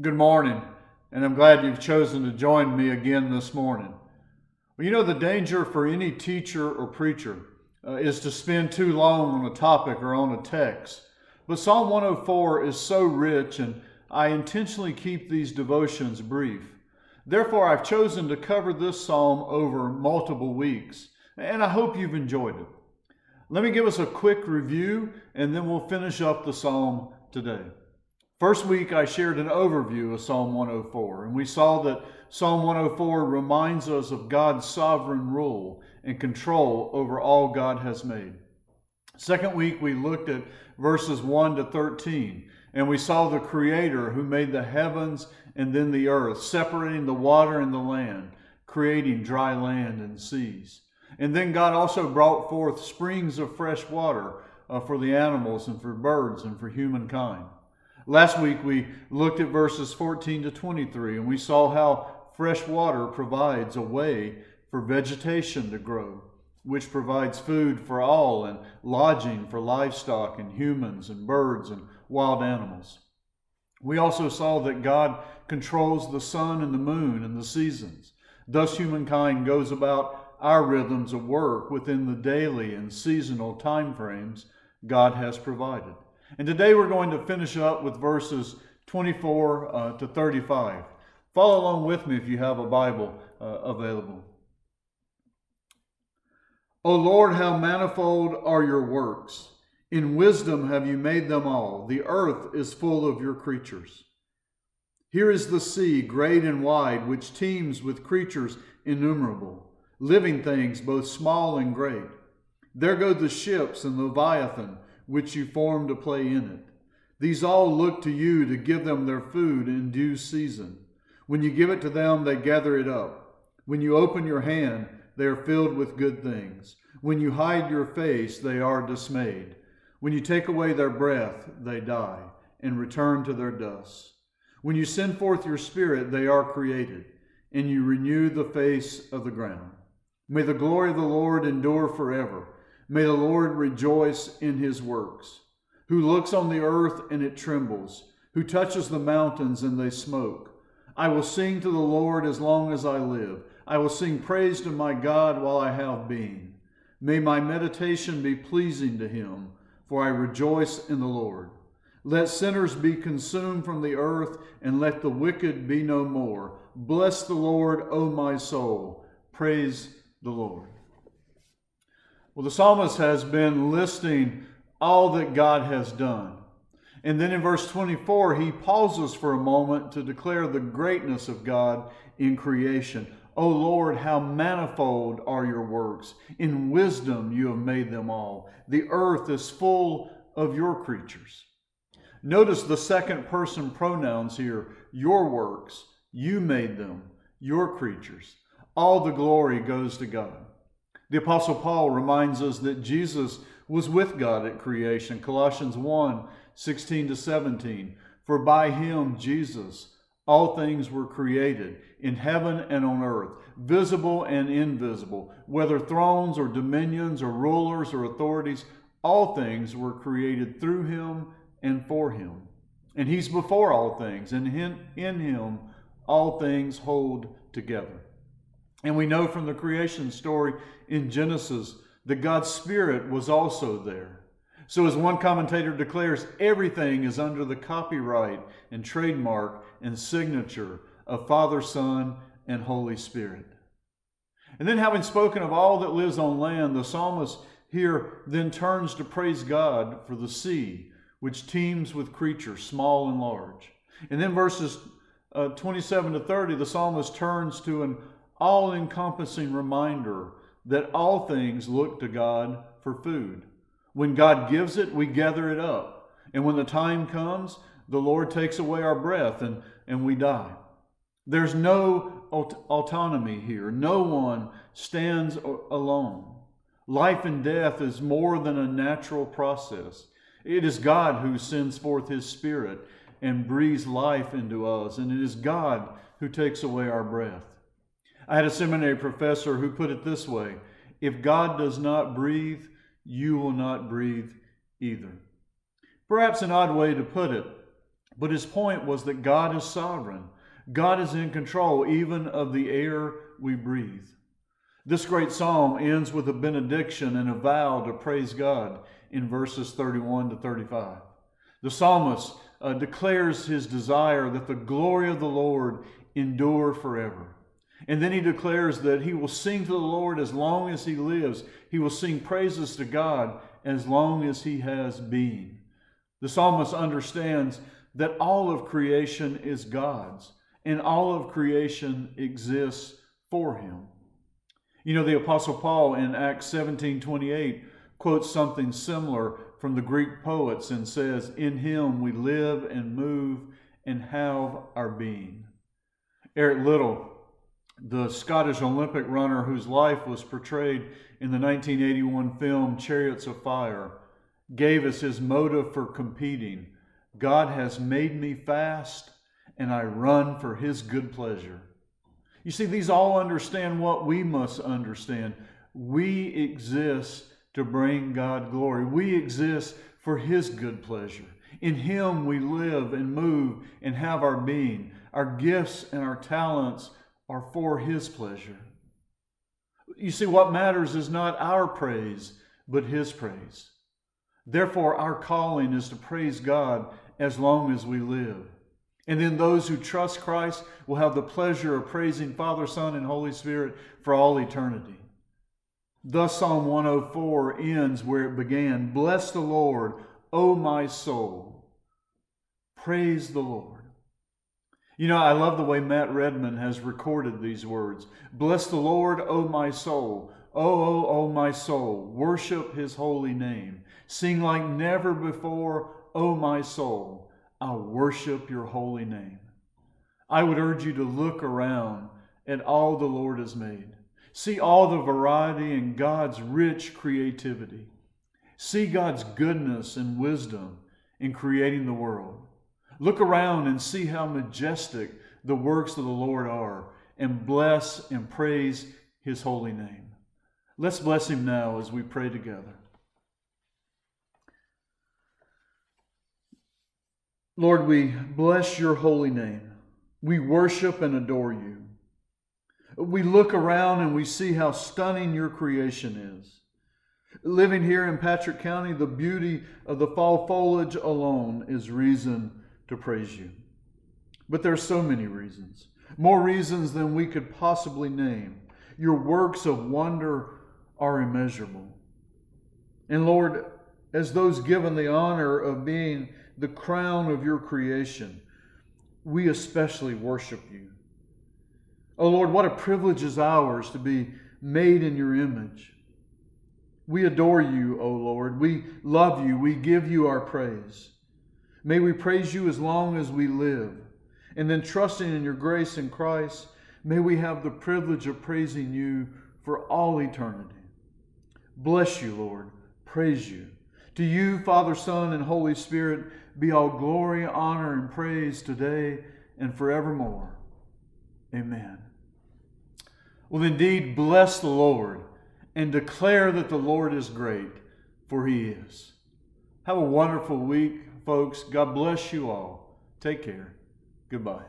Good morning, and I'm glad you've chosen to join me again this morning. Well, you know, the danger for any teacher or preacher uh, is to spend too long on a topic or on a text. But Psalm 104 is so rich, and I intentionally keep these devotions brief. Therefore, I've chosen to cover this psalm over multiple weeks, and I hope you've enjoyed it. Let me give us a quick review, and then we'll finish up the psalm today. First week, I shared an overview of Psalm 104, and we saw that Psalm 104 reminds us of God's sovereign rule and control over all God has made. Second week, we looked at verses 1 to 13, and we saw the Creator who made the heavens and then the earth, separating the water and the land, creating dry land and seas. And then God also brought forth springs of fresh water uh, for the animals and for birds and for humankind. Last week we looked at verses 14 to 23 and we saw how fresh water provides a way for vegetation to grow, which provides food for all and lodging for livestock and humans and birds and wild animals. We also saw that God controls the sun and the moon and the seasons. Thus, humankind goes about our rhythms of work within the daily and seasonal time frames God has provided. And today we're going to finish up with verses 24 uh, to 35. Follow along with me if you have a Bible uh, available. O Lord, how manifold are your works! In wisdom have you made them all. The earth is full of your creatures. Here is the sea, great and wide, which teems with creatures innumerable, living things both small and great. There go the ships and Leviathan which you form to play in it. These all look to you to give them their food in due season. When you give it to them, they gather it up. When you open your hand, they are filled with good things. When you hide your face, they are dismayed. When you take away their breath, they die and return to their dust. When you send forth your spirit, they are created, and you renew the face of the ground. May the glory of the Lord endure forever. May the Lord rejoice in his works, who looks on the earth and it trembles, who touches the mountains and they smoke. I will sing to the Lord as long as I live. I will sing praise to my God while I have being. May my meditation be pleasing to him, for I rejoice in the Lord. Let sinners be consumed from the earth, and let the wicked be no more. Bless the Lord, O my soul. Praise the Lord. Well, the psalmist has been listing all that God has done. And then in verse 24, he pauses for a moment to declare the greatness of God in creation. O Lord, how manifold are your works. In wisdom you have made them all. The earth is full of your creatures. Notice the second person pronouns here your works. You made them, your creatures. All the glory goes to God. The Apostle Paul reminds us that Jesus was with God at creation, Colossians 1 16 to 17. For by him, Jesus, all things were created in heaven and on earth, visible and invisible, whether thrones or dominions or rulers or authorities, all things were created through him and for him. And he's before all things, and in him all things hold together. And we know from the creation story in Genesis that God's Spirit was also there. So, as one commentator declares, everything is under the copyright and trademark and signature of Father, Son, and Holy Spirit. And then, having spoken of all that lives on land, the psalmist here then turns to praise God for the sea, which teems with creatures, small and large. And then, verses uh, 27 to 30, the psalmist turns to an all encompassing reminder that all things look to God for food. When God gives it, we gather it up. And when the time comes, the Lord takes away our breath and, and we die. There's no aut- autonomy here. No one stands alone. Life and death is more than a natural process. It is God who sends forth His Spirit and breathes life into us, and it is God who takes away our breath. I had a seminary professor who put it this way If God does not breathe, you will not breathe either. Perhaps an odd way to put it, But his point was that God is sovereign. God is in control even of the air we breathe. This great psalm ends with a benediction and a vow to praise God in verses 31 to 35. The psalmist uh, declares his desire that the glory of the Lord endure forever. And then he declares that he will sing to the Lord as long as he lives. He will sing praises to God as long as he has being. The psalmist understands that all of creation is God's and all of creation exists for him. You know, the Apostle Paul in Acts 17 28 quotes something similar from the Greek poets and says, In him we live and move and have our being. Eric Liddell, the Scottish Olympic runner whose life was portrayed in the 1981 film Chariots of Fire, gave us his motive for competing God has made me fast, and I run for his good pleasure. You see, these all understand what we must understand. We exist to bring God glory, we exist for his good pleasure. In him we live and move and have our being. Our gifts and our talents are for his pleasure. You see, what matters is not our praise, but his praise. Therefore, our calling is to praise God as long as we live. And then those who trust Christ will have the pleasure of praising Father, Son, and Holy Spirit for all eternity. Thus, Psalm 104 ends where it began Bless the Lord, O my soul. Praise the Lord. You know, I love the way Matt Redman has recorded these words Bless the Lord, O my soul. O, O, O, my soul, worship his holy name. Sing like never before, O my soul. I'll worship your holy name. I would urge you to look around at all the Lord has made. See all the variety in God's rich creativity. See God's goodness and wisdom in creating the world. Look around and see how majestic the works of the Lord are, and bless and praise his holy name. Let's bless him now as we pray together. Lord, we bless your holy name. We worship and adore you. We look around and we see how stunning your creation is. Living here in Patrick County, the beauty of the fall foliage alone is reason to praise you. But there are so many reasons, more reasons than we could possibly name. Your works of wonder are immeasurable. And Lord, as those given the honor of being the crown of your creation, we especially worship you. Oh Lord, what a privilege is ours to be made in your image. We adore you, O Lord. We love you. We give you our praise. May we praise you as long as we live. And then, trusting in your grace in Christ, may we have the privilege of praising you for all eternity. Bless you, Lord. Praise you. To you, Father, Son, and Holy Spirit, be all glory, honor, and praise today and forevermore. Amen. Well, indeed, bless the Lord and declare that the Lord is great, for he is. Have a wonderful week, folks. God bless you all. Take care. Goodbye.